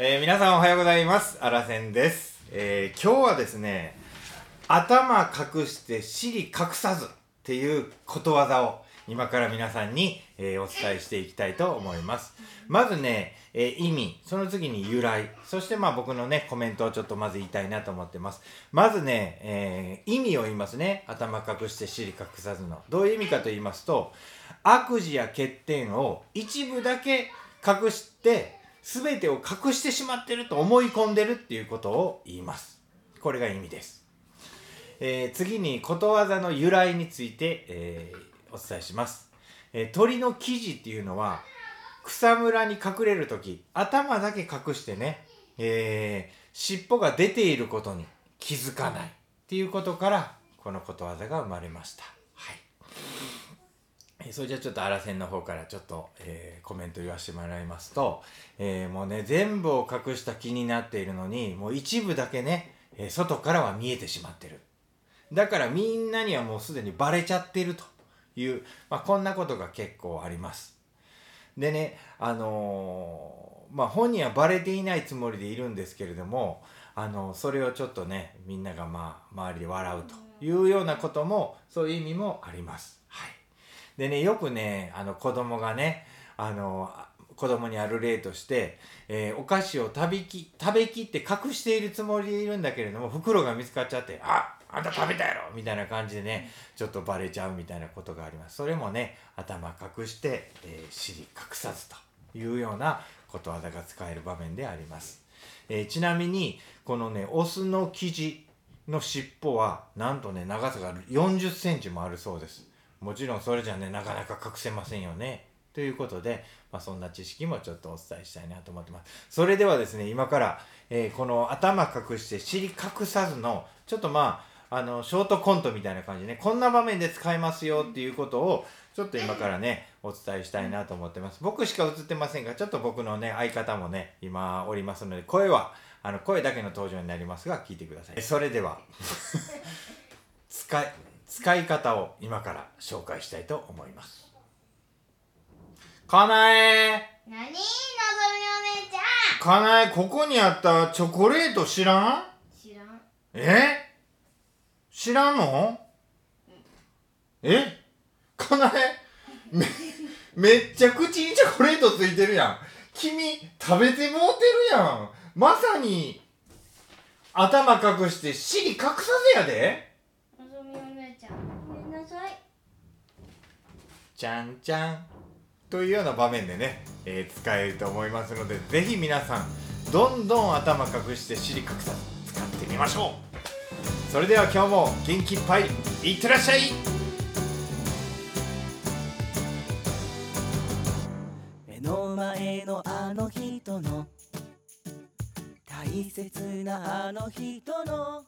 えー皆さんおはようございます。あらせんです。えー今日はですね、頭隠して尻隠さずっていうことわざを今から皆さんに、えーお伝えしていきたいと思います。まずね、え意味、その次に由来、そしてまあ僕のね、コメントをちょっとまず言いたいなと思ってます。まずね、え意味を言いますね。頭隠して尻隠さずの。どういう意味かと言いますと、悪事や欠点を一部だけ隠して、全てを隠してしまってると思い込んでるっていうことを言います。これが意味です。えー次にことわざの由来について、えーお伝えします、えー鳥の生地っていうのは草むらに隠れる時頭だけ隠してね、えー尻尾が出ていることに気づかないっていうことからこのことわざが生まれました。いそれじゃあちょっとあらせんの方からちょっと、えーコメント言わせてもらいますと、えーもうね全部を隠した気になっているのにもう一部だけね、えー外からは見えてしまってる。だからみんなにはもうすでにバレちゃってるという、まあ、こんなことが結構あります。でねあのまあ本人はバレていないつもりでいるんですけれどもあのそれをちょっとねみんながまあ周りで笑うというようなこともそういう意味もあります。はい。でねよくねあの子供がねあの子供にある例として、えーお菓子を食べき食べきって隠しているつもりでいるんだけれども袋が見つかっちゃって「ああんた食べたやろ!」みたいな感じでねちょっとバレちゃうみたいなことがあります。それもね頭隠して、えー尻隠さずというようなことわざが使える場面であります、えーちなみにこのねオスの生地の尻尾はなんとね長さが4 0センチもあるそうです。もちろんそれじゃねなかなか隠せませんよね。ということで、まあ、そんな知識もちょっとお伝えしたいなと思ってます。それではですね今から、えーこの頭隠して尻隠さずのちょっとまああのショートコントみたいな感じでねこんな場面で使えますよっていうことをちょっと今からねお伝えしたいなと思ってます。僕しか映ってませんがちょっと僕のね相方もね今おりますので声はあの声だけの登場になりますが聞いてください。それでは。使い使い方を今から紹介したいと思います。かなえ。なにのぞみお姉ちゃかなえここにあったチョコレート知らん？ん知らん。え？知らんの？え？かなえ？めめっちゃ口にチョコレートついてるやん。君食べてもうてるやん。まさに頭隠して尻隠さずやでじゃんじゃんというような場面でね、えー使えると思いますのでぜひ皆さんどんどん頭隠して尻隠さず使ってみましょう。それでは今日も元気いっぱいいってらっしゃい。目の前のあの人の大切なあの人の